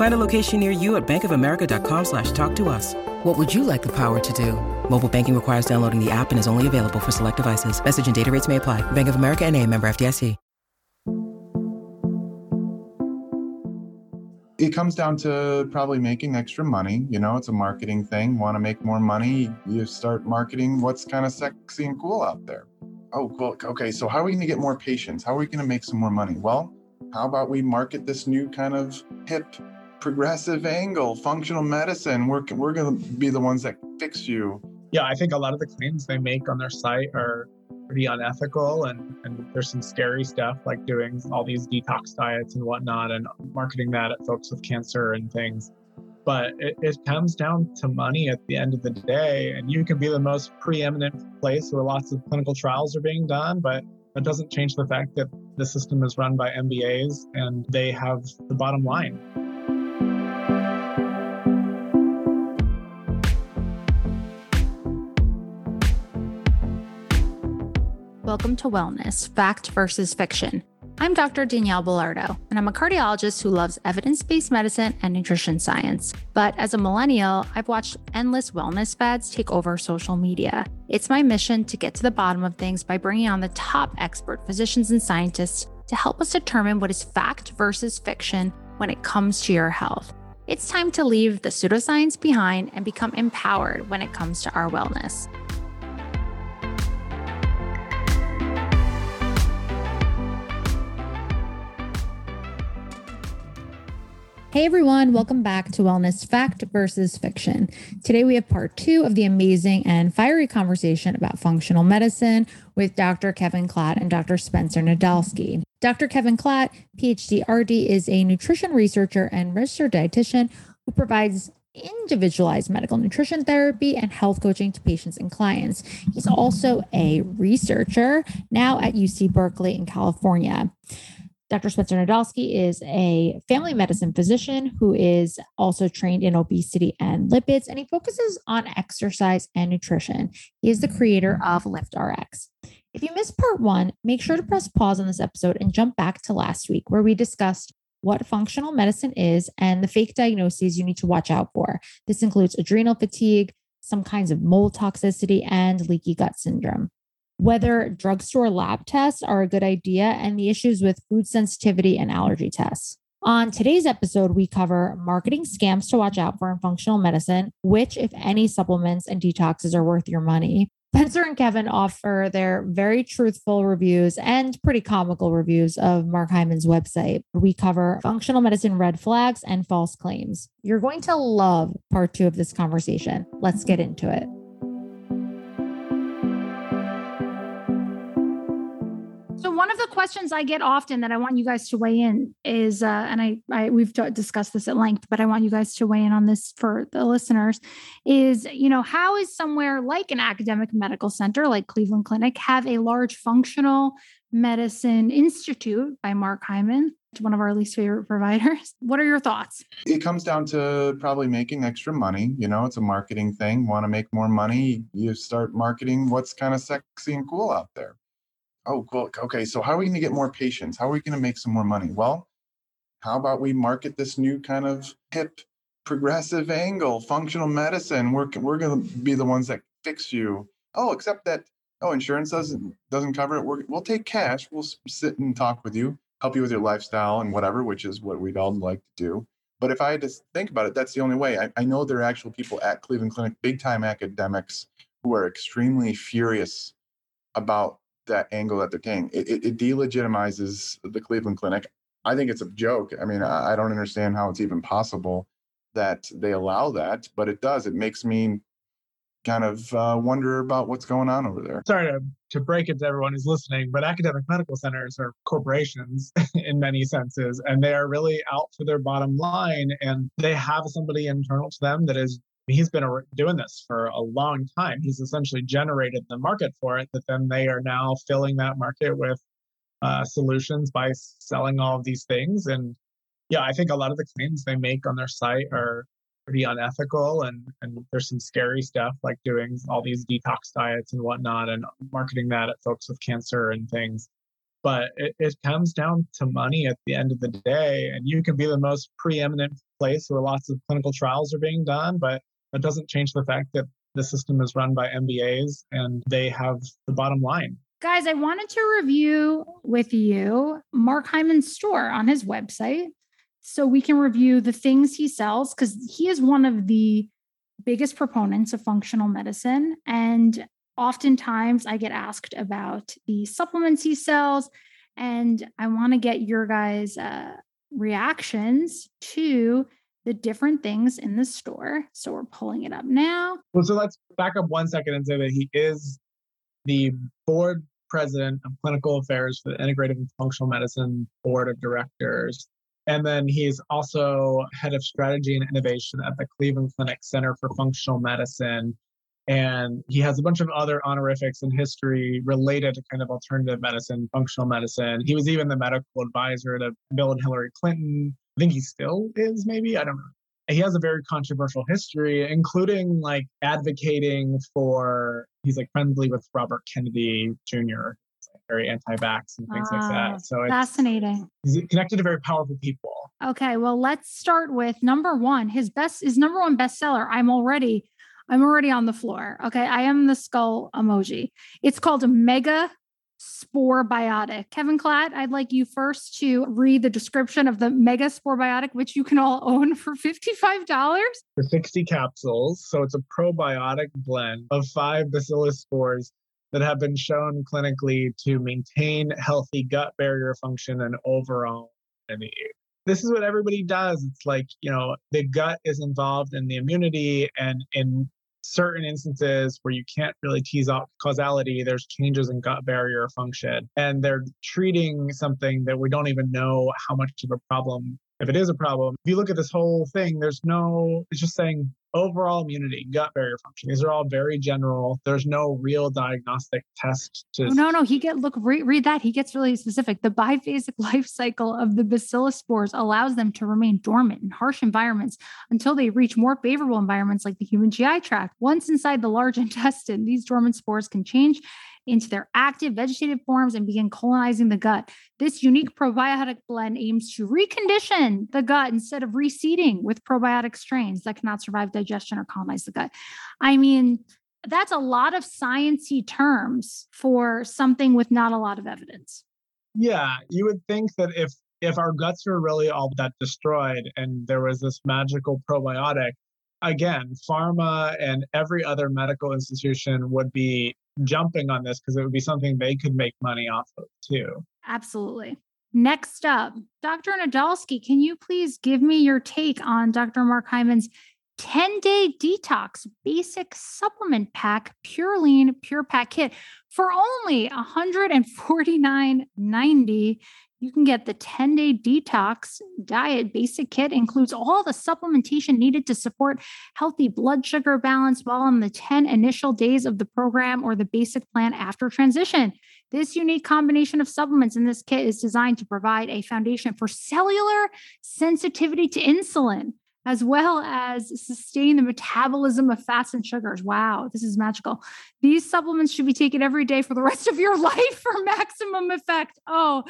Find a location near you at bankofamerica.com slash talk to us. What would you like the power to do? Mobile banking requires downloading the app and is only available for select devices. Message and data rates may apply. Bank of America and a member FDIC. It comes down to probably making extra money. You know, it's a marketing thing. Want to make more money? You start marketing what's kind of sexy and cool out there. Oh, cool. Okay, so how are we going to get more patients? How are we going to make some more money? Well, how about we market this new kind of hip progressive angle, functional medicine? We're, we're going to be the ones that fix you. Yeah, I think a lot of the claims they make on their site are pretty unethical and, and there's some scary stuff like doing all these detox diets and whatnot and marketing that at folks with cancer and things but it, it comes down to money at the end of the day and you can be the most preeminent place where lots of clinical trials are being done but that doesn't change the fact that the system is run by mbas and they have the bottom line Welcome to Wellness Fact versus Fiction. I'm Dr. Danielle Belardo, and I'm a cardiologist who loves evidence based medicine and nutrition science. But as a millennial, I've watched endless wellness fads take over social media. It's my mission to get to the bottom of things by bringing on the top expert physicians and scientists to help us determine what is fact versus fiction when it comes to your health. It's time to leave the pseudoscience behind and become empowered when it comes to our wellness. Hey everyone, welcome back to Wellness Fact versus Fiction. Today we have part two of the amazing and fiery conversation about functional medicine with Dr. Kevin Klatt and Dr. Spencer Nadolsky. Dr. Kevin Klatt, PhD RD, is a nutrition researcher and registered dietitian who provides individualized medical nutrition therapy and health coaching to patients and clients. He's also a researcher now at UC Berkeley in California. Dr. Spencer Nadolsky is a family medicine physician who is also trained in obesity and lipids, and he focuses on exercise and nutrition. He is the creator of LiftRx. If you missed part one, make sure to press pause on this episode and jump back to last week, where we discussed what functional medicine is and the fake diagnoses you need to watch out for. This includes adrenal fatigue, some kinds of mold toxicity, and leaky gut syndrome whether drugstore lab tests are a good idea and the issues with food sensitivity and allergy tests. On today's episode, we cover marketing scams to watch out for in functional medicine, which, if any, supplements and detoxes are worth your money. Spencer and Kevin offer their very truthful reviews and pretty comical reviews of Mark Hyman's website. We cover functional medicine red flags and false claims. You're going to love part two of this conversation. Let's get into it. One of the questions I get often that I want you guys to weigh in is, uh, and I, I we've discussed this at length, but I want you guys to weigh in on this for the listeners, is you know how is somewhere like an academic medical center like Cleveland Clinic have a large functional medicine institute by Mark Hyman, one of our least favorite providers. What are your thoughts? It comes down to probably making extra money. You know, it's a marketing thing. Want to make more money? You start marketing what's kind of sexy and cool out there oh, cool. Okay, so how are we going to get more patients? How are we going to make some more money? Well, how about we market this new kind of hip progressive angle, functional medicine? We're, we're going to be the ones that fix you. Oh, except that, oh, insurance doesn't, doesn't cover it. We're, we'll take cash. We'll sit and talk with you, help you with your lifestyle and whatever, which is what we'd all like to do. But if I had to think about it, that's the only way. I, I know there are actual people at Cleveland Clinic, big time academics who are extremely furious about that angle that they're taking. It, it, it delegitimizes the Cleveland Clinic. I think it's a joke. I mean, I, I don't understand how it's even possible that they allow that, but it does. It makes me kind of uh, wonder about what's going on over there. Sorry to, to break it to everyone who's listening, but academic medical centers are corporations in many senses, and they are really out for their bottom line. And they have somebody internal to them that is, he's been doing this for a long time. He's essentially generated the market for it, that then they are now filling that market with uh, solutions by selling all of these things. And yeah, I think a lot of the claims they make on their site are pretty unethical and and there's some scary stuff like doing all these detox diets and whatnot and marketing that at folks with cancer and things but it, it comes down to money at the end of the day and you can be the most preeminent place where lots of clinical trials are being done but that doesn't change the fact that the system is run by mbas and they have the bottom line guys i wanted to review with you mark hyman's store on his website so we can review the things he sells because he is one of the biggest proponents of functional medicine. And oftentimes I get asked about the supplements he sells. And I want to get your guys' uh, reactions to the different things in the store. So we're pulling it up now. Well, so let's back up one second and say that he is the board president of clinical affairs for the Integrative and Functional Medicine Board of Directors. And then he's also head of strategy and innovation at the Cleveland Clinic Center for Functional Medicine. And he has a bunch of other honorifics in history related to kind of alternative medicine, functional medicine. He was even the medical advisor to Bill and Hillary Clinton. I think he still is, maybe. I don't know. He has a very controversial history, including like advocating for, he's like friendly with Robert Kennedy Jr very anti-vax and things like that. Ah, so it's fascinating. He's connected to very powerful people. Okay, well, let's start with number one. His best, his number one bestseller. I'm already, I'm already on the floor. Okay, I am the skull emoji. It's called Mega Spore Biotic. Kevin Klatt, I'd like you first to read the description of the Mega Spore Biotic, which you can all own for $55. For 60 capsules. So it's a probiotic blend of five bacillus spores that have been shown clinically to maintain healthy gut barrier function and overall immunity. This is what everybody does. It's like, you know, the gut is involved in the immunity, and in certain instances where you can't really tease out causality, there's changes in gut barrier function. And they're treating something that we don't even know how much of a problem if it is a problem. If you look at this whole thing, there's no, it's just saying overall immunity, gut barrier function. These are all very general. There's no real diagnostic test to. Oh, no, no. He get look read, read that. He gets really specific. The biphasic life cycle of the bacillus spores allows them to remain dormant in harsh environments until they reach more favorable environments like the human GI tract. Once inside the large intestine, these dormant spores can change into their active vegetative forms and begin colonizing the gut. This unique probiotic blend aims to recondition the gut instead of reseeding with probiotic strains that cannot survive digestion or colonize the gut. I mean, that's a lot of sciency terms for something with not a lot of evidence. Yeah, you would think that if if our guts were really all that destroyed and there was this magical probiotic, again, pharma and every other medical institution would be jumping on this because it would be something they could make money off of too. Absolutely. Next up, Dr. Nadolsky, can you please give me your take on Dr. Mark Hyman's 10 day detox basic supplement pack, Pure Lean Pure Pack Kit for only $149.90? You can get the 10 day detox diet basic kit, includes all the supplementation needed to support healthy blood sugar balance while in the 10 initial days of the program or the basic plan after transition. This unique combination of supplements in this kit is designed to provide a foundation for cellular sensitivity to insulin as well as sustain the metabolism of fats and sugars. Wow, this is magical. These supplements should be taken every day for the rest of your life for maximum effect. Oh,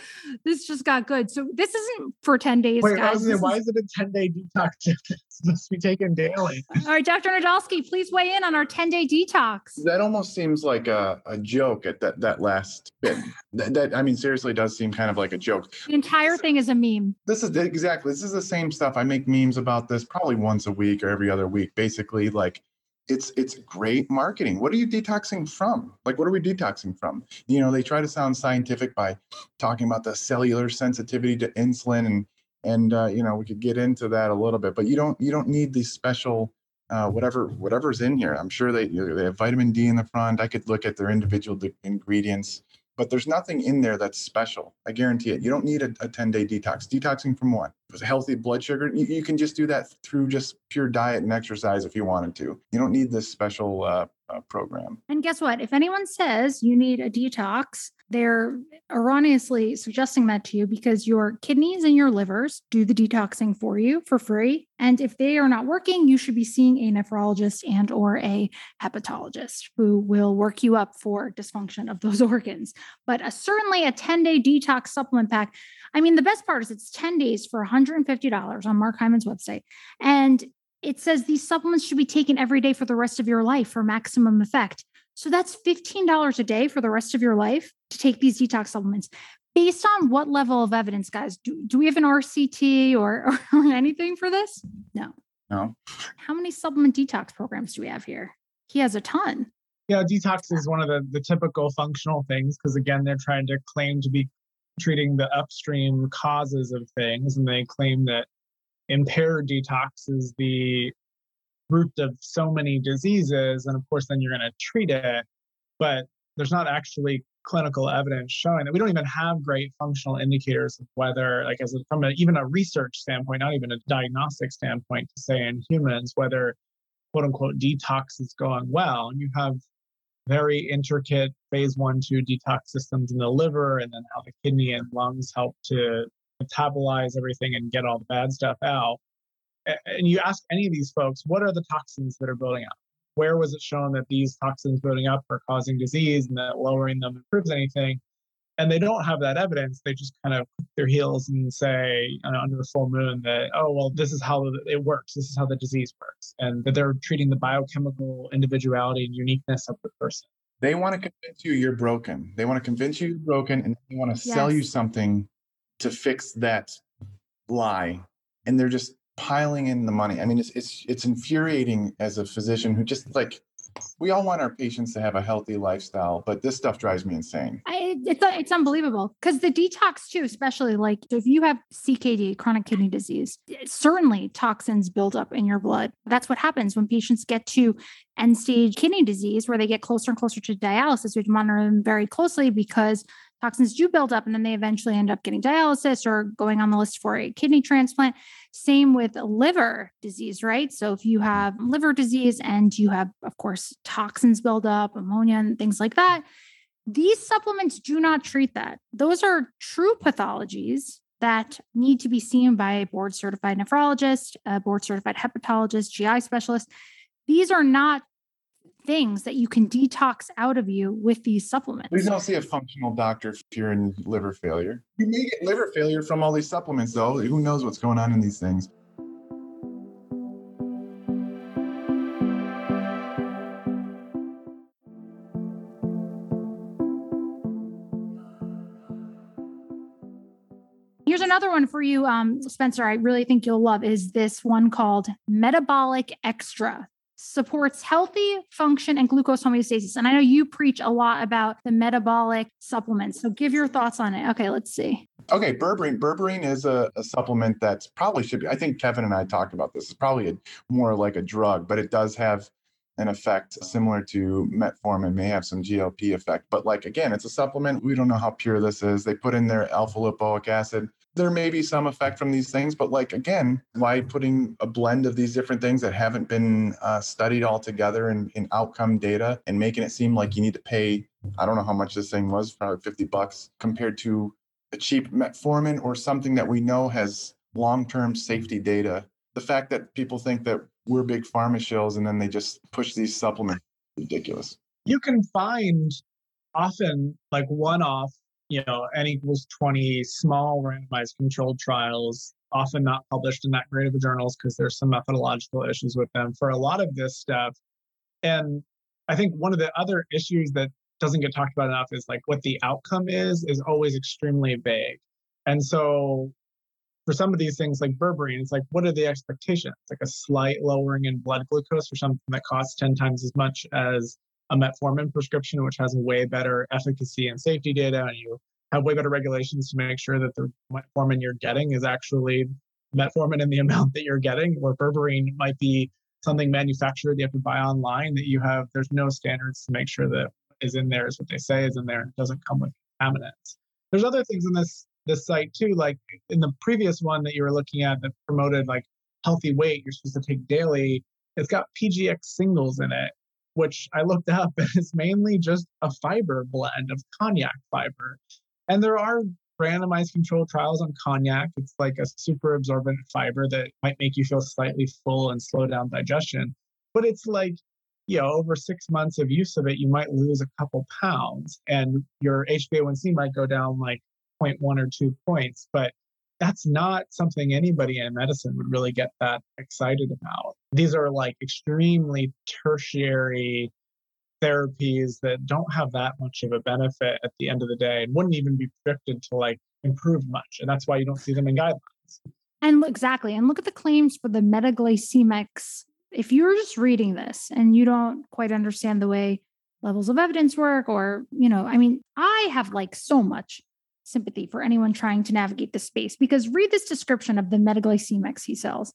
this just got good. So this isn't for 10 days, Wait, guys. why is it a 10 day detox? it's supposed be taken daily. All right, Dr. Nadolsky, please weigh in on our 10 day detox. That almost seems like a, a joke at that, that last bit. that, that, I mean, seriously does seem kind of like a joke. The entire thing is a meme. This is exactly, this is the same stuff. I make memes about this probably once a week or every other week. Basically, like it's it's great marketing. What are you detoxing from? Like, what are we detoxing from? You know, they try to sound scientific by talking about the cellular sensitivity to insulin, and and uh, you know, we could get into that a little bit. But you don't you don't need these special uh, whatever whatever's in here. I'm sure they they have vitamin D in the front. I could look at their individual ingredients but there's nothing in there that's special. I guarantee it. You don't need a, a 10 day detox. Detoxing from what? Healthy blood sugar. You, you, can just do that through just pure diet and exercise if you wanted to. You don't need this special uh, uh, program. And guess what? If anyone says you need a detox, they're erroneously suggesting that to you because your kidneys and your livers do the detoxing for you for free. And if they are not working you should be seeing a nephrologist and or a hepatologist who will work you up for dysfunction of those organs. But a, certainly a 10-day detox supplement pack i mean the best part is it's 10 days for $150 on mark hyman's website. And it says these supplements should be taken every day for the rest of your life for maximum effect so that's $15 a day for the rest of your life to take these detox supplements. Based on what level of evidence, guys? Do, do we have an RCT or, or anything for this? No. No. How many supplement detox programs do we have here? He has a ton. Yeah, detox is one of the, the typical functional things because, again, they're trying to claim to be treating the upstream causes of things. And they claim that impaired detox is the root of so many diseases. And of course, then you're going to treat it. But there's not actually clinical evidence showing that we don't even have great functional indicators of whether, like, as a, from a, even a research standpoint, not even a diagnostic standpoint, to say in humans whether quote unquote detox is going well. And you have very intricate phase one, two detox systems in the liver, and then how the kidney and lungs help to metabolize everything and get all the bad stuff out and you ask any of these folks, what are the toxins that are building up? Where was it shown that these toxins building up are causing disease and that lowering them improves anything? And they don't have that evidence. They just kind of put their heels and say you know, under the full moon that, oh, well, this is how it works. This is how the disease works. And that they're treating the biochemical individuality and uniqueness of the person. They want to convince you you're broken. They want to convince you you're broken and they want to yes. sell you something to fix that lie. And they're just piling in the money. I mean, it's it's it's infuriating as a physician who just like we all want our patients to have a healthy lifestyle, but this stuff drives me insane. I, it's it's unbelievable because the detox too, especially like if you have CKD, chronic kidney disease, eh, certainly toxins build up in your blood. That's what happens when patients get to end stage kidney disease, where they get closer and closer to dialysis. We monitor them very closely because toxins do build up and then they eventually end up getting dialysis or going on the list for a kidney transplant. Same with liver disease, right? So if you have liver disease and you have, of course, toxins build up, ammonia, and things like that, these supplements do not treat that. Those are true pathologies that need to be seen by a board certified nephrologist, a board certified hepatologist, GI specialist. These are not things that you can detox out of you with these supplements. Please don't see a functional doctor if you're in liver failure. You may get liver failure from all these supplements, though. Who knows what's going on in these things? Here's another one for you, um, Spencer. I really think you'll love is this one called Metabolic Extra supports healthy function and glucose homeostasis. And I know you preach a lot about the metabolic supplements. So give your thoughts on it. Okay, let's see. Okay, berberine. Berberine is a, a supplement that's probably should be. I think Kevin and I talked about this. It's probably a, more like a drug, but it does have an effect similar to metformin, may have some GLP effect. But like again, it's a supplement. We don't know how pure this is. They put in their alpha lipoic acid there may be some effect from these things, but like again, why putting a blend of these different things that haven't been uh, studied all together in, in outcome data and making it seem like you need to pay, I don't know how much this thing was, probably 50 bucks compared to a cheap metformin or something that we know has long-term safety data. The fact that people think that we're big pharma shills and then they just push these supplements ridiculous. You can find often like one-off you know, n equals 20 small randomized controlled trials, often not published in that great of a journals because there's some methodological issues with them for a lot of this stuff. And I think one of the other issues that doesn't get talked about enough is like what the outcome is, is always extremely vague. And so for some of these things like berberine, it's like, what are the expectations? Like a slight lowering in blood glucose for something that costs 10 times as much as a metformin prescription, which has way better efficacy and safety data, and you have way better regulations to make sure that the metformin you're getting is actually metformin in the amount that you're getting, or berberine might be something manufactured you have to buy online that you have, there's no standards to make sure that is in there is what they say is in there. It doesn't come with contaminants. There's other things in this this site too, like in the previous one that you were looking at that promoted like healthy weight you're supposed to take daily. It's got PGX singles in it, which I looked up and it's mainly just a fiber blend of konjac fiber. And there are randomized controlled trials on konjac. It's like a super absorbent fiber that might make you feel slightly full and slow down digestion. But it's like, you know, over six months of use of it, you might lose a couple pounds and your HbA1c might go down like 0.1 or two points. But that's not something anybody in medicine would really get that excited about. These are like extremely tertiary therapies that don't have that much of a benefit at the end of the day and wouldn't even be predicted to like improve much. And that's why you don't see them in guidelines. And exactly. And look at the claims for the metaglycemics. If you're just reading this and you don't quite understand the way levels of evidence work, or, you know, I mean, I have like so much sympathy for anyone trying to navigate the space because read this description of the metaglycemics he sells.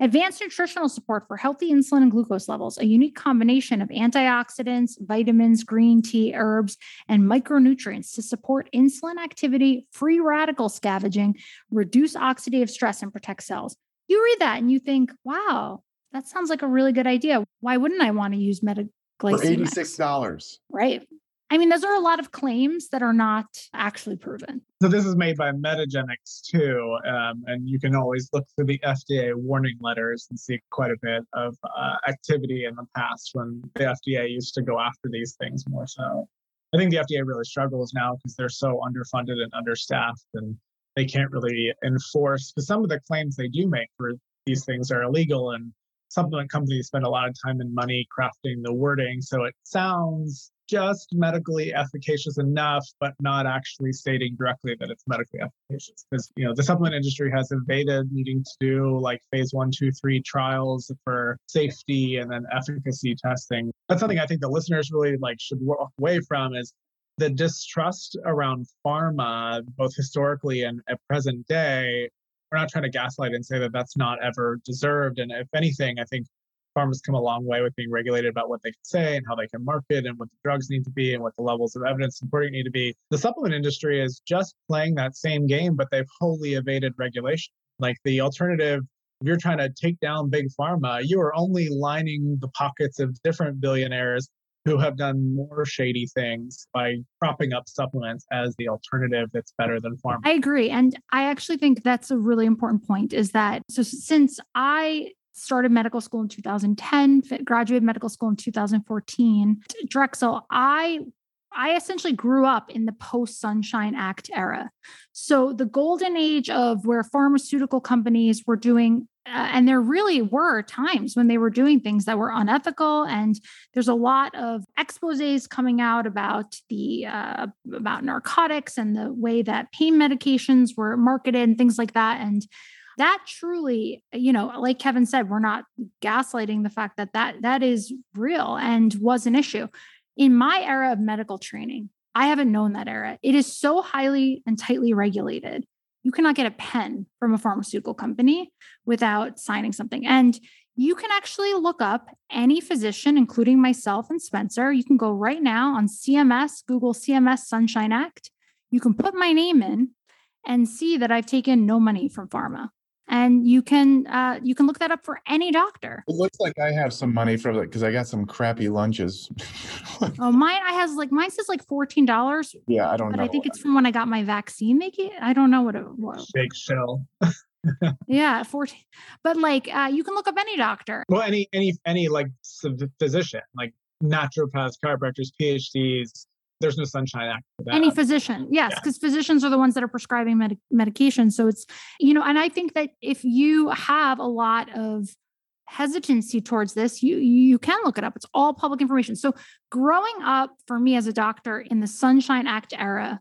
Advanced nutritional support for healthy insulin and glucose levels, a unique combination of antioxidants, vitamins, green tea, herbs, and micronutrients to support insulin activity, free radical scavenging, reduce oxidative stress, and protect cells. You read that and you think, wow, that sounds like a really good idea. Why wouldn't I want to use metaglycemics? For $86. Right. I mean, those are a lot of claims that are not actually proven. So this is made by Metagenics too, um, and you can always look through the FDA warning letters and see quite a bit of uh, activity in the past when the FDA used to go after these things more so. I think the FDA really struggles now because they're so underfunded and understaffed, and they can't really enforce. Because some of the claims they do make for these things are illegal, and supplement companies spend a lot of time and money crafting the wording, so it sounds just medically efficacious enough, but not actually stating directly that it's medically efficacious. Because you know the supplement industry has evaded needing to do like phase one, two, three trials for safety and then efficacy testing. That's something I think the listeners really like should walk away from is the distrust around pharma, both historically and at present day. We're not trying to gaslight and say that that's not ever deserved. And if anything, I think pharma's come a long way with being regulated about what they can say and how they can market and what the drugs need to be and what the levels of evidence supporting need to be. The supplement industry is just playing that same game, but they've wholly evaded regulation. Like the alternative, if you're trying to take down big pharma, you are only lining the pockets of different billionaires who have done more shady things by propping up supplements as the alternative that's better than pharma. I agree. And I actually think that's a really important point is that so since I started medical school in 2010, graduated medical school in 2014. Drexel, I I essentially grew up in the post Sunshine Act era. So the golden age of where pharmaceutical companies were doing uh, and there really were times when they were doing things that were unethical and there's a lot of exposés coming out about the uh, about narcotics and the way that pain medications were marketed and things like that and that truly you know like kevin said we're not gaslighting the fact that that that is real and was an issue. In my era of medical training i haven't known that era. It is so highly and tightly regulated. You cannot get a pen from a pharmaceutical company without signing something. And you can actually look up any physician including myself and spencer. You can go right now on cms google cms sunshine act. You can put my name in and see that I've taken no money from pharma and you can uh, you can look that up for any doctor. It looks like I have some money from it because I got some crappy lunches. oh, mine I has like mine says like fourteen dollars. Yeah, I don't know. but know. I think it's from when I got my vaccine. Maybe I don't know what it was. Big shell. yeah, 14. But like uh, you can look up any doctor. Well, any any any like physician, like naturopaths, chiropractors, PhDs, there's no sunshine act for that. Any physician, yes, because yeah. physicians are the ones that are prescribing med- medication. So it's, you know, and I think that if you have a lot of hesitancy towards this, you you can look it up. It's all public information. So growing up for me as a doctor in the Sunshine Act era,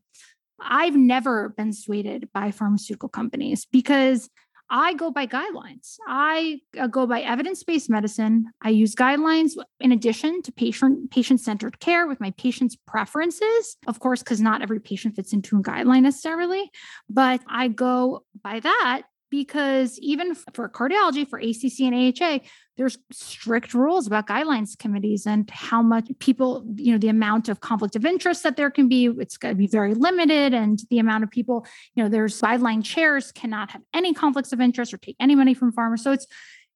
I've never been swayed by pharmaceutical companies because I go by guidelines. I uh, go by evidence-based medicine. I use guidelines in addition to patient patient-centered care with my patient's preferences, of course, because not every patient fits into a guideline necessarily. But I go by that because even for cardiology, for ACC and AHA, there's strict rules about guidelines committees and how much people, you know, the amount of conflict of interest that there can be. It's got to be very limited. And the amount of people, you know, there's guideline chairs cannot have any conflicts of interest or take any money from farmers. So it's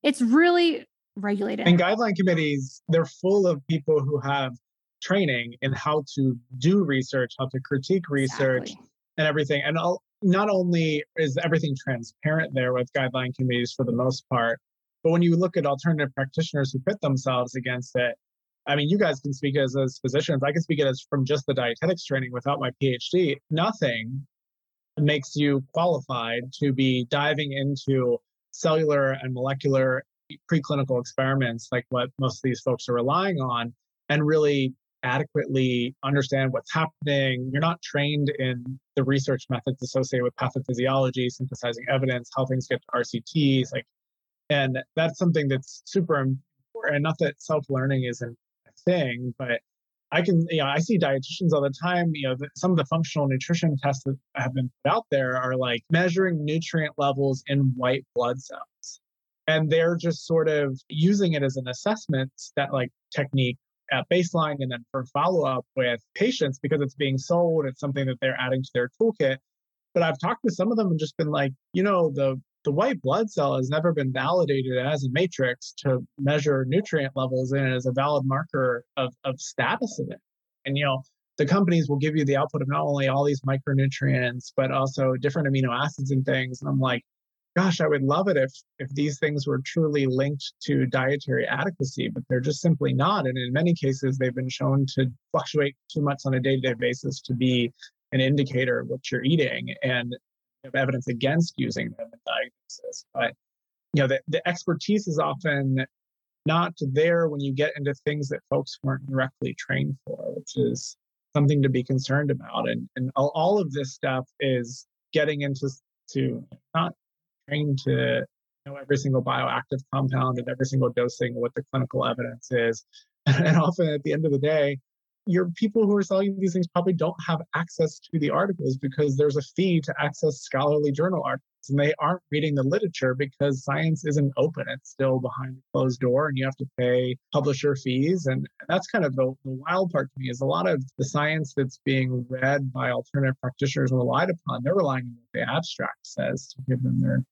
it's really regulated. And guideline committees, they're full of people who have training in how to do research, how to critique research exactly. and everything. And all, not only is everything transparent there with guideline committees for the most part, but when you look at alternative practitioners who pit themselves against it, I mean, you guys can speak as, as physicians. I can speak as from just the dietetics training without my PhD. Nothing makes you qualified to be diving into cellular and molecular preclinical experiments like what most of these folks are relying on and really adequately understand what's happening. You're not trained in the research methods associated with pathophysiology, synthesizing evidence, how things get to RCTs, like, and that's something that's super important. Not that self-learning isn't a thing, but I can, you know, I see dietitians all the time. You know, the, some of the functional nutrition tests that have been put out there are like measuring nutrient levels in white blood cells. And they're just sort of using it as an assessment that like technique at baseline and then for follow up with patients because it's being sold. It's something that they're adding to their toolkit. But I've talked to some of them and just been like, you know, the the white blood cell has never been validated as a matrix to measure nutrient levels in as a valid marker of, of status of it. And you know, the companies will give you the output of not only all these micronutrients, but also different amino acids and things. And I'm like, gosh, I would love it if if these things were truly linked to dietary adequacy, but they're just simply not. And in many cases, they've been shown to fluctuate too much on a day-to-day basis to be an indicator of what you're eating and have evidence against using them in diagnosis. But you know, the, the expertise is often not there when you get into things that folks weren't directly trained for, which is something to be concerned about. And and all, all of this stuff is getting into to not trained to know every single bioactive compound and every single dosing, what the clinical evidence is. And often at the end of the day, your people who are selling these things probably don't have access to the articles because there's a fee to access scholarly journal articles and they aren't reading the literature because science isn't open it's still behind a closed door and you have to pay publisher fees and that's kind of the, the wild part to me is a lot of the science that's being read by alternative practitioners relied upon they're relying on what the abstract says to give them their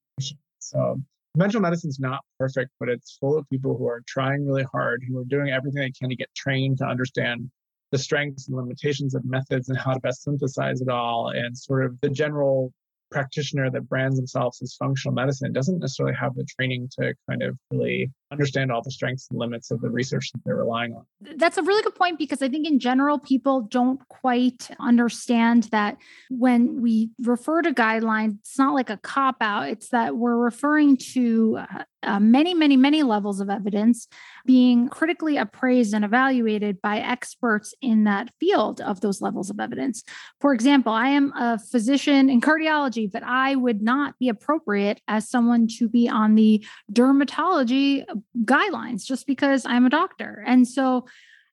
so conventional medicine is not perfect, but it's full of people who are trying really hard, who are doing everything they can to get trained to understand the strengths and limitations of methods and how to best synthesize it all and sort of the general practitioner that brands themselves as functional medicine doesn't necessarily have the training to kind of really understand all the strengths and limits of the research that they're relying on. That's a really good point because I think in general, people don't quite understand that when we refer to guidelines, it's not like a cop out, it's that we're referring to uh, uh, many, many, many levels of evidence being critically appraised and evaluated by experts in that field of those levels of evidence. For example, I am a physician in cardiology, but I would not be appropriate as someone to be on the dermatology guidelines just because I'm a doctor. And so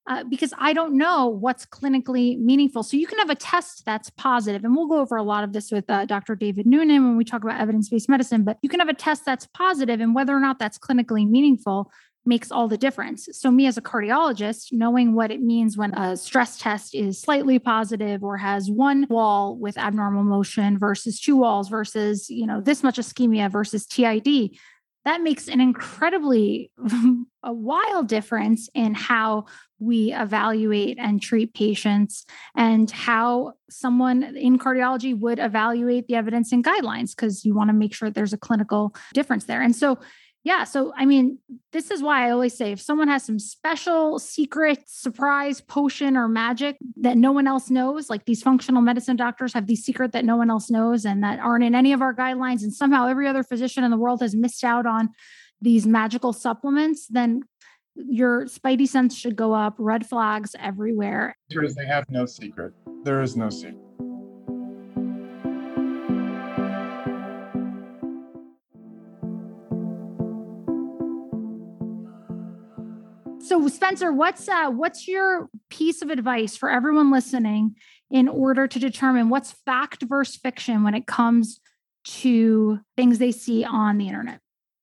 uh, because I don't know what's clinically meaningful. So you can have a test that's positive, and we'll go over a lot of this with uh, Dr. David Noonan when we talk about evidence based medicine. But you can have a test that's positive, and whether or not that's clinically meaningful makes all the difference. So, me as a cardiologist, knowing what it means when a stress test is slightly positive or has one wall with abnormal motion versus two walls versus, you know, this much ischemia versus TID, that makes an incredibly a wild difference in how we evaluate and treat patients and how someone in cardiology would evaluate the evidence and guidelines because you want to make sure there's a clinical difference there. And so yeah. So, I mean, this is why I always say if someone has some special secret surprise potion or magic that no one else knows, like these functional medicine doctors have these secret that no one else knows and that aren't in any of our guidelines, and somehow every other physician in the world has missed out on these magical supplements, then your spidey sense should go up, red flags everywhere. They have no secret. There is no secret. So Spencer, what's uh what's your piece of advice for everyone listening in order to determine what's fact versus fiction when it comes to things they see on the internet?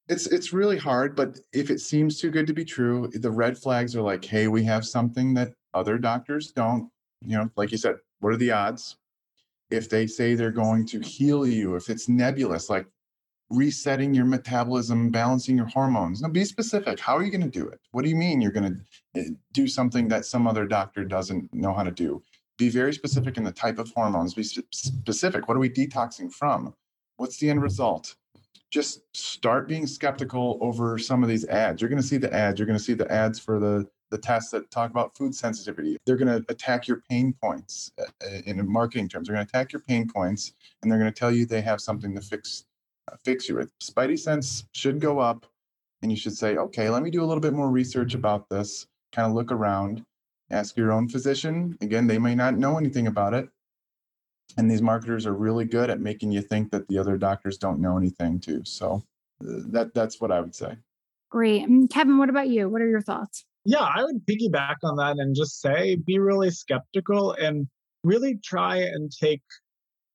It's it's really hard, but if it seems too good to be true, the red flags are like, hey, we have something that other doctors don't. You know, like you said, what are the odds? If they say they're going to heal you, if it's nebulous, like resetting your metabolism, balancing your hormones. Now, be specific. How are you going to do it? What do you mean you're going to eh, do something that some other doctor doesn't know how to do? Be very specific in the type of hormones. Be specific. What are we detoxing from? What's the end result? Just start being skeptical over some of these ads. You're going to see the ads. You're going to see the ads for the the tests that talk about food sensitivity. They're going to attack your pain points eh, eh, in marketing terms. They're going to attack your pain points, and they're going to tell you they have something to fix fix you with. Spidey sense should go up, and you should say, okay, let me do a little bit more research about this. Kind of look around, ask your own physician. Again, they may not know anything about it. And these marketers are really good at making you think that the other doctors don't know anything too. So uh, that that's what I would say. Great. And Kevin, what about you? What are your thoughts? Yeah, I would piggyback on that and just say be really skeptical and really try and take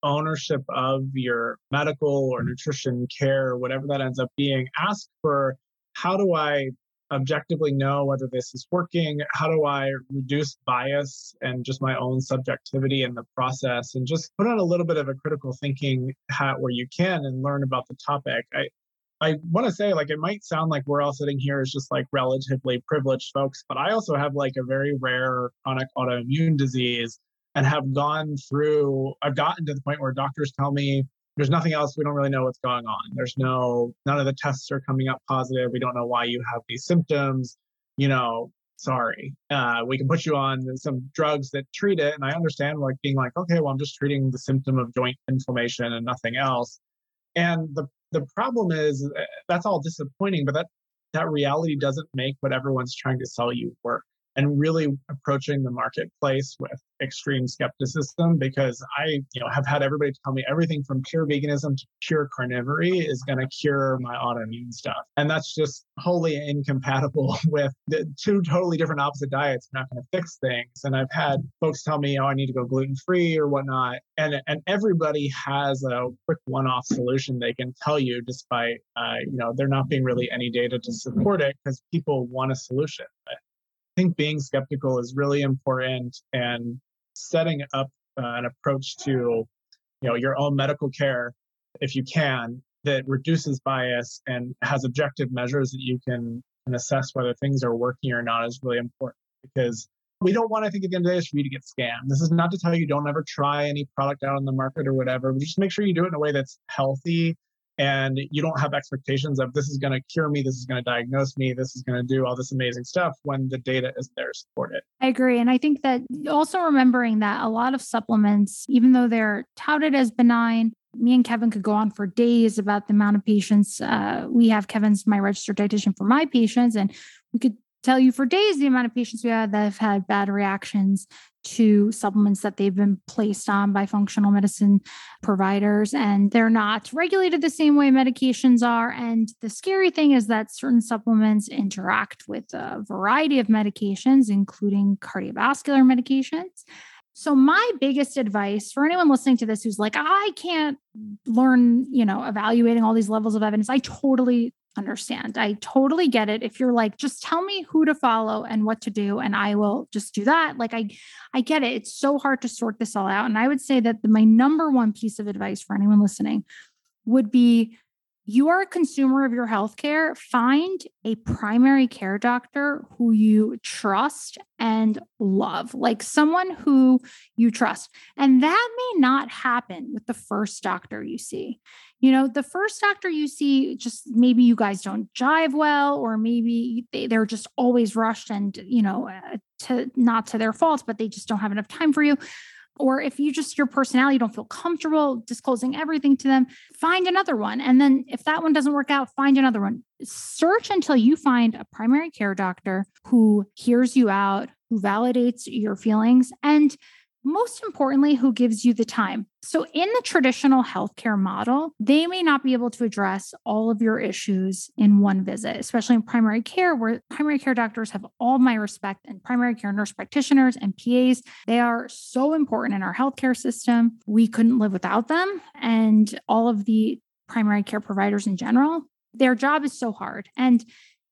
ownership of your medical or mm-hmm. nutrition care, whatever that ends up being, ask for how do I objectively know whether this is working? How do I reduce bias and just my own subjectivity in the process and just put on a little bit of a critical thinking hat where you can and learn about the topic? I, I want to say, like, it might sound like we're all sitting here as just like relatively privileged folks, but I also have like a very rare chronic autoimmune disease and have gone through i've gotten to the point where doctors tell me there's nothing else. We don't really know what's going on. There's no none of the tests are coming up positive. We don't know why you have these symptoms. You know sorry. Uh, we can put you on some drugs that treat it. And i understand like being like okay well i'm just treating the symptom of joint inflammation and nothing else. And the the problem is eh, that's all disappointing but that that reality doesn't make what everyone's trying to sell you work and really approaching the marketplace with extreme skepticism because I, you know, have had everybody tell me everything from pure veganism to pure carnivory is going to cure my autoimmune stuff. And that's just wholly incompatible with the two totally different opposite diets not going to fix things. And I've had folks tell me, oh, I need to go gluten free or whatnot. And, and everybody has a quick one off solution they can tell you despite, uh, you know, there not being really any data to support it because people want a solution think being skeptical is really important and setting up uh, an approach to you know your own medical care if you can that reduces bias and has objective measures that you can, assess whether things are working or not is really important because we don't want, I think, at the end of the day, is for you to get scammed. This is not to tell you don't ever try any product out on the market or whatever. But just make sure you do it in a way that's healthy and you don't have expectations of this is going to cure me, this is going to diagnose me, this is going to do all this amazing stuff when the data is there to support it. I agree. And I think that also remembering that a lot of supplements, even though they're touted as benign, me and Kevin could go on for days about the amount of patients. Uh, we have Kevin's my registered dietitian for my patients, and we could tell you for days the amount of patients we have that have had bad reactions to supplements that they've been placed on by functional medicine providers and they're not regulated the same way medications are. And the scary thing is that certain supplements interact with a variety of medications including cardiovascular medications. So my biggest advice for anyone listening to this who's like I can't learn, you know, evaluating all these levels of evidence, I totally understand. I totally get it. If you're like, just tell me who to follow and what to do, and I will just do that. Like I, I get it. It's so hard to sort this all out. And I would say that the, my number one piece of advice for anyone listening would be you are a consumer of your healthcare, find a primary care doctor who you trust and love, like someone who you trust. And that may not happen with the first doctor you see. You know, the first doctor you see, just maybe you guys don't jive well, or maybe they, they're just always rushed and, you know, uh, to not to their fault, but they just don't have enough time for you or if you just your personality don't feel comfortable disclosing everything to them find another one. And then if that one doesn't work out find another one. Search until you find a primary care doctor who hears you out who validates your feelings and most importantly, who gives you the time. So, in the traditional healthcare model, they may not be able to address all of your issues in one visit, especially in primary care, where primary care doctors have all my respect and primary care nurse practitioners and PAs. They are so important in our healthcare system. We couldn't live without them. And all of the primary care providers in general, their job is so hard. And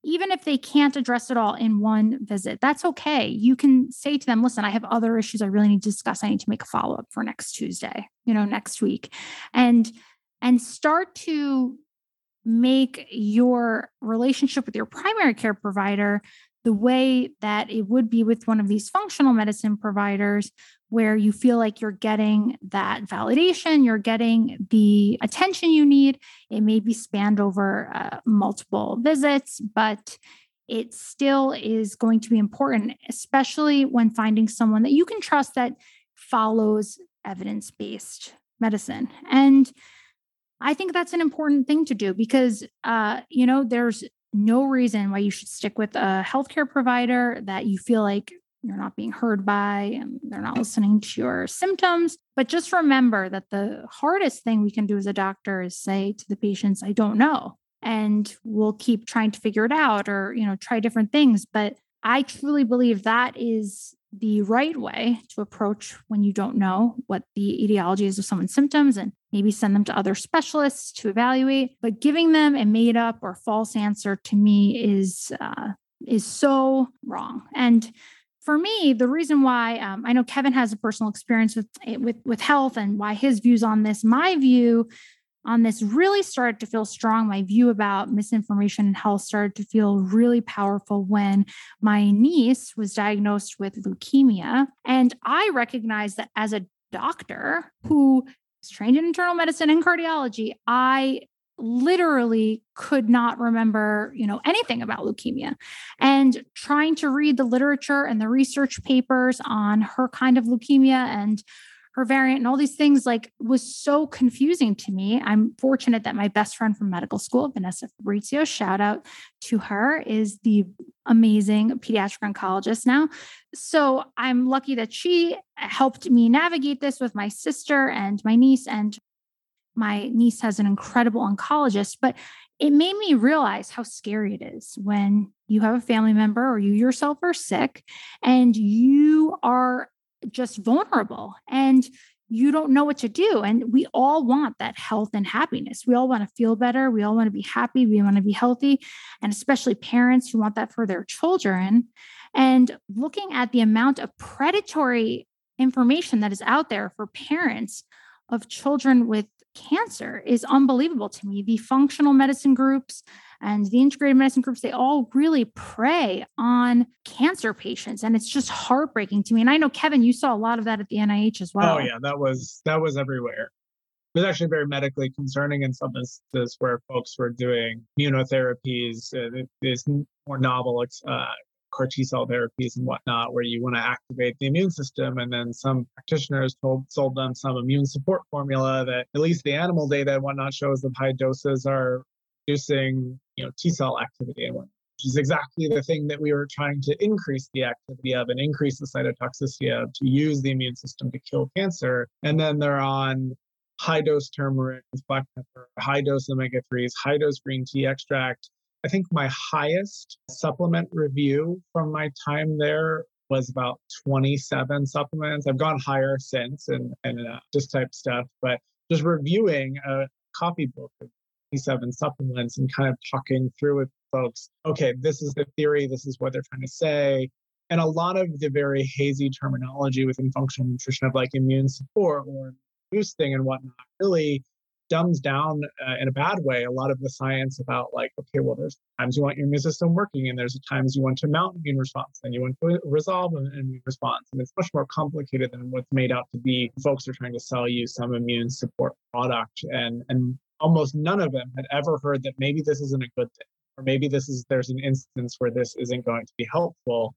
even if they can't address it all in one visit, that's okay. You can say to them, listen, I have other issues I really need to discuss. I need to make a follow up for next Tuesday, you know, next week. And and start to make your relationship with your primary care provider the way that it would be with one of these functional medicine providers, where you feel like you're getting that validation, you're getting the attention you need. It may be spanned over uh, multiple visits, but it still is going to be important, especially when finding someone that you can trust that follows evidence based medicine. And I think that's an important thing to do because, uh, you know, there's no reason why you should stick with a healthcare provider that you feel like you're not being heard by and they're not listening to your symptoms. But just remember that the hardest thing we can do as a doctor is say to the patients, I don't know. And we'll keep trying to figure it out or, you know, try different things. But I truly believe that is the right way to approach when you don't know what the etiology is of someone's symptoms and maybe send them to other specialists to evaluate. But giving them a made up or false answer to me is uh, is so wrong. And for me the reason why um, i know kevin has a personal experience with with with health and why his views on this. My view on this really started to feel strong. My view about misinformation in health started to feel really powerful when my niece was diagnosed with leukemia. And I recognized that as a doctor who is trained in internal medicine and cardiology, I literally could not remember you know anything about leukemia and trying to read the literature and the research papers on her kind of leukemia and her variant and all these things like was so confusing to me. I'm fortunate that my best friend from medical school, Vanessa Fabrizio, shout out to her, is the amazing pediatric oncologist now. So I'm lucky that she helped me navigate this with my sister and my niece and my niece has an incredible oncologist, but it made me realize how scary it is when you have a family member or you yourself are sick and you are just vulnerable and you don't know what to do. And we all want that health and happiness. We all want to feel better. We all want to be happy. We want to be healthy. And especially parents who want that for their children. And looking at the amount of predatory information that is out there for parents of children with cancer is unbelievable to me. The functional medicine groups, and the integrated medicine groups, they all really prey on cancer patients. And it's just heartbreaking to me. And I know, Kevin, you saw a lot of that at the NIH as well. Oh, yeah, that was that was everywhere. It was actually very medically concerning in some instances where folks were doing immunotherapies, uh, these more novel uh, CAR T cell therapies and whatnot, where you want to activate the immune system. And then some practitioners told, sold them some immune support formula that at least the animal data and whatnot shows that high doses are reducing you know T cell activity and whatnot, which is exactly the thing that we were trying to increase the activity of and increase the cytotoxicity of to use the immune system to kill cancer. And then they're on high dose turmeric with black pepper, high dose omega 3s, high dose green tea extract. I think my highest supplement review from my time there was about 27 supplements. I've gone higher since and, and uh, this type stuff, but just reviewing a copy book of 27 supplements and kind of talking through with folks, okay, this is the theory, this is what they're trying to say. And a lot of the very hazy terminology within functional nutrition of like immune support or boosting and whatnot really dumbs down uh, in a bad way a lot of the science about like okay well there's times you want your immune system working and there's times you want to mount immune response and you want to resolve an immune response and it's much more complicated than what's made out to be. Folks are trying to sell you some immune support product and and almost none of them had ever heard that maybe this isn't a good thing or maybe this is there's an instance where this isn't going to be helpful.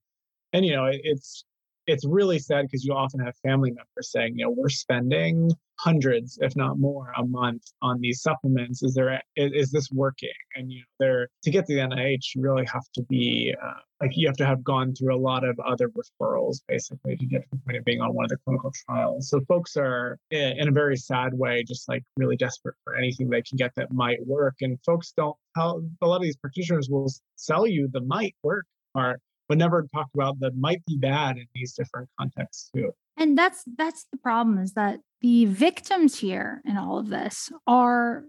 And you know it, it's it's really sad because you often have family members saying, you know, we're spending hundreds, if not more, a month on these supplements. Is there is, is this working? And you know, there to get to the NIH, you really have to be uh, like you have to have gone through a lot of other referrals basically to get to the point of being on one of the clinical trials. So folks are in a very sad way, just like really desperate for anything they can get that might work. And folks don't. A lot of these practitioners will sell you the might work part but never talked about that might be bad in these different contexts too. And that's that's the problem is that the victims here in all of this are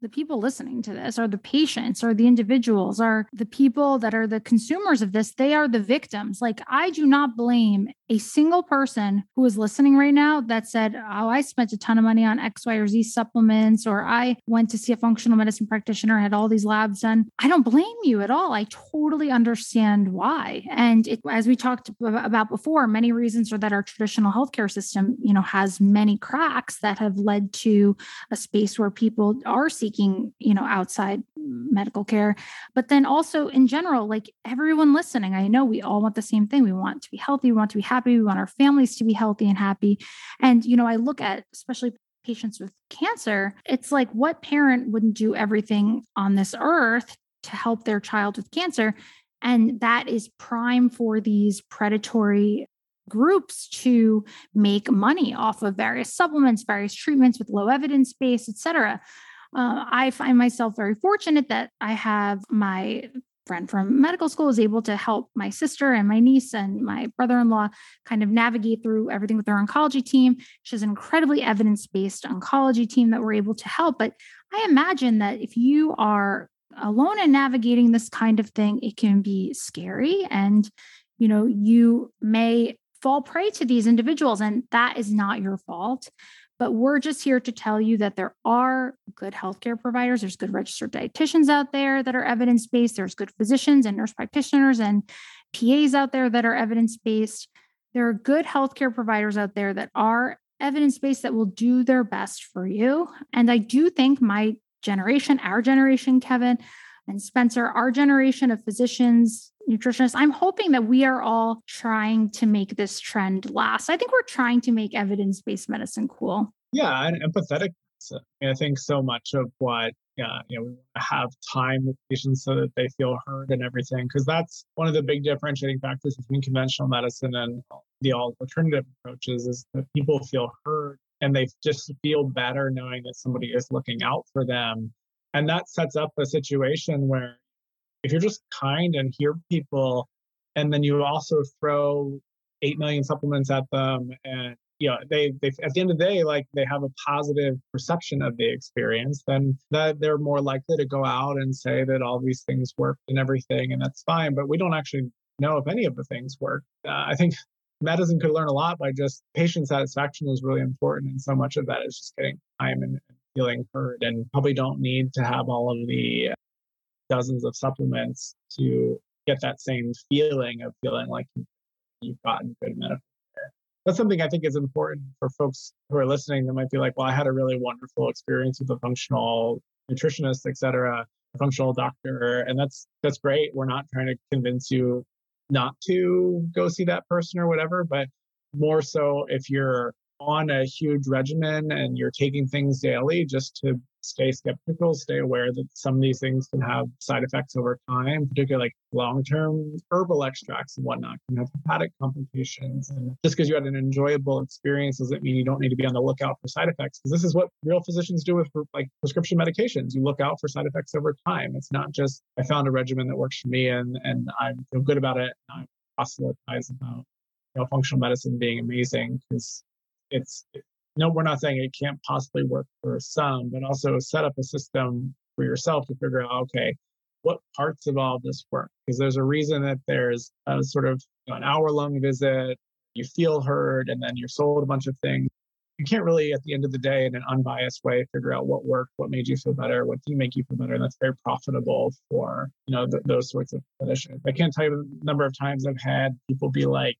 the people listening to this are the patients or the individuals are the people that are the consumers of this they are the victims. Like i do not blame a single person who is listening right now that said oh i spent a ton of money on x y or z supplements or i went to see a functional medicine practitioner had all these labs done. I don't blame you at all. I totally understand why. And it, as we talked about before many reasons are that our traditional healthcare system you know has many cracks that have led to a space where people are seeking seeking you know outside medical care. But then also in general like everyone listening i know we all want the same thing. We want to be healthy. We want to be happy. We want our families to be healthy and happy. And you know i look at especially patients with cancer it's like what parent wouldn't do everything on this earth to help their child with cancer? And that is prime for these predatory groups to make money off of various supplements various treatments with low evidence base et cetera uh, I find myself very fortunate that I have my friend from medical school is able to help my sister and my niece and my brother-in-law kind of navigate through everything with their oncology team. She has an incredibly evidence-based oncology team that we're able to help. But I imagine that if you are alone in navigating this kind of thing, it can be scary and you know you may fall prey to these individuals and that is not your fault but we're just here to tell you that there are good healthcare providers. There's good registered dietitians out there that are evidence based. There's good physicians and nurse practitioners and PAs out there that are evidence based. There are good healthcare providers out there that are evidence based that will do their best for you. And I do think my generation, our generation, Kevin and Spencer, our generation of physicians, nutritionists, I'm hoping that we are all trying to make this trend last. I think we're trying to make evidence based medicine cool. Yeah, and empathetic. I think so much of what yeah, you know, we want to have time with patients so that they feel heard and everything, because that's one of the big differentiating factors between conventional medicine and the alternative approaches is that people feel heard and they just feel better knowing that somebody is looking out for them. And that sets up a situation where if you're just kind and hear people and then you also throw 8 million supplements at them and you know they they at the end of the day like they have a positive perception of the experience then that they're more likely to go out and say that all these things work and everything and that's fine. But we don't actually know if any of the things work uh, i think medicine could learn a lot by just patient satisfaction is really important and so much of that is just getting time and feeling heard and probably don't need to have all of the dozens of supplements to get that same feeling of feeling like you've gotten good medical care. That's something I think is important for folks who are listening that might be like, well, I had a really wonderful experience with a functional nutritionist, et cetera, a functional doctor. And that's that's great. We're not trying to convince you not to go see that person or whatever, but more so if you're on a huge regimen and you're taking things daily just to stay skeptical, stay aware that some of these things can have side effects over time, particularly like long term herbal extracts and whatnot can have hepatic complications. And just because you had an enjoyable experience doesn't mean you don't need to be on the lookout for side effects. Because this is what real physicians do with like prescription medications. You look out for side effects over time. It's not just I found a regimen that works for me and and I feel good about it. And I'm proselytize about you know functional medicine being amazing because it's no, we're not saying it can't possibly work for some, but also set up a system for yourself to figure out, okay, what parts of all of this work? Because there's a reason that there's a sort of you know, an hour long visit, you feel heard, and then you're sold a bunch of things. You can't really, at the end of the day, in an unbiased way, figure out what worked, what made you feel better, what didn't make you feel better. And that's very profitable for you know th- those sorts of clinicians. I can't tell you the number of times I've had people be like,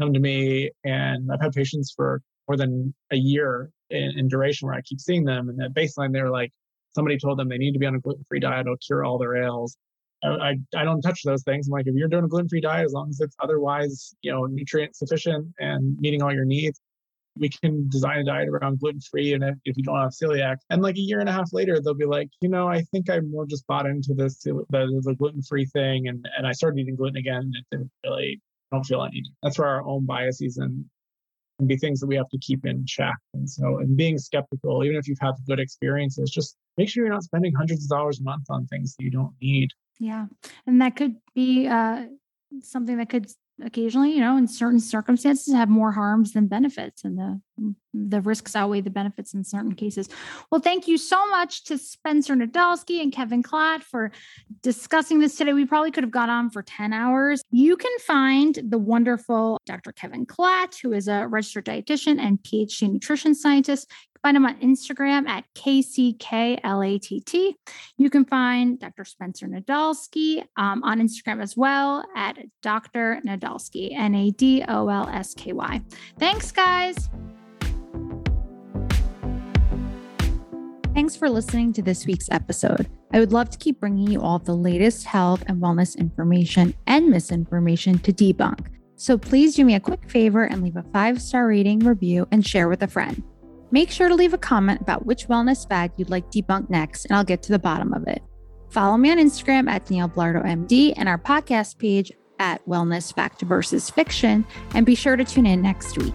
come to me, and I've had patients for more than a year in, in duration where I keep seeing them. And at baseline, they were like, somebody told them they need to be on a gluten free diet, it'll cure all their ails. I, I don't touch those things. I'm like, if you're doing a gluten free diet, as long as it's otherwise, you know, nutrient sufficient and meeting all your needs, we can design a diet around gluten free. And if, if, you don't have celiac, and like a year and a half later, they'll be like, you know, I think I more just bought into this the, the gluten free thing, and and I started eating gluten again. And it didn't really I don't feel any. That's where our own biases and can be things that we have to keep in check. And so, and being skeptical, even if you've had good experiences, just make sure you're not spending hundreds of dollars a month on things that you don't need. Yeah. And that could be uh, something that could occasionally, you know, in certain circumstances have more harms than benefits and the the risks outweigh the benefits in certain cases. Well, thank you so much to Spencer Nadolsky and Kevin Klatt for discussing this today. We probably could have gone on for 10 hours. You can find the wonderful Dr. Kevin Klatt, who is a registered dietitian and PhD nutrition scientist. Find him on Instagram at KCKLATT. You can find Dr. Spencer Nadolsky um, on Instagram as well at Dr. Nadolsky, N A D O L S K Y. Thanks, guys. Thanks for listening to this week's episode. I would love to keep bringing you all the latest health and wellness information and misinformation to debunk. So please do me a quick favor and leave a five star rating, review, and share with a friend. Make sure to leave a comment about which wellness fad you'd like debunked next, and I'll get to the bottom of it. Follow me on Instagram at Danielle Belardo MD and our podcast page at Wellness Fact versus Fiction, and be sure to tune in next week.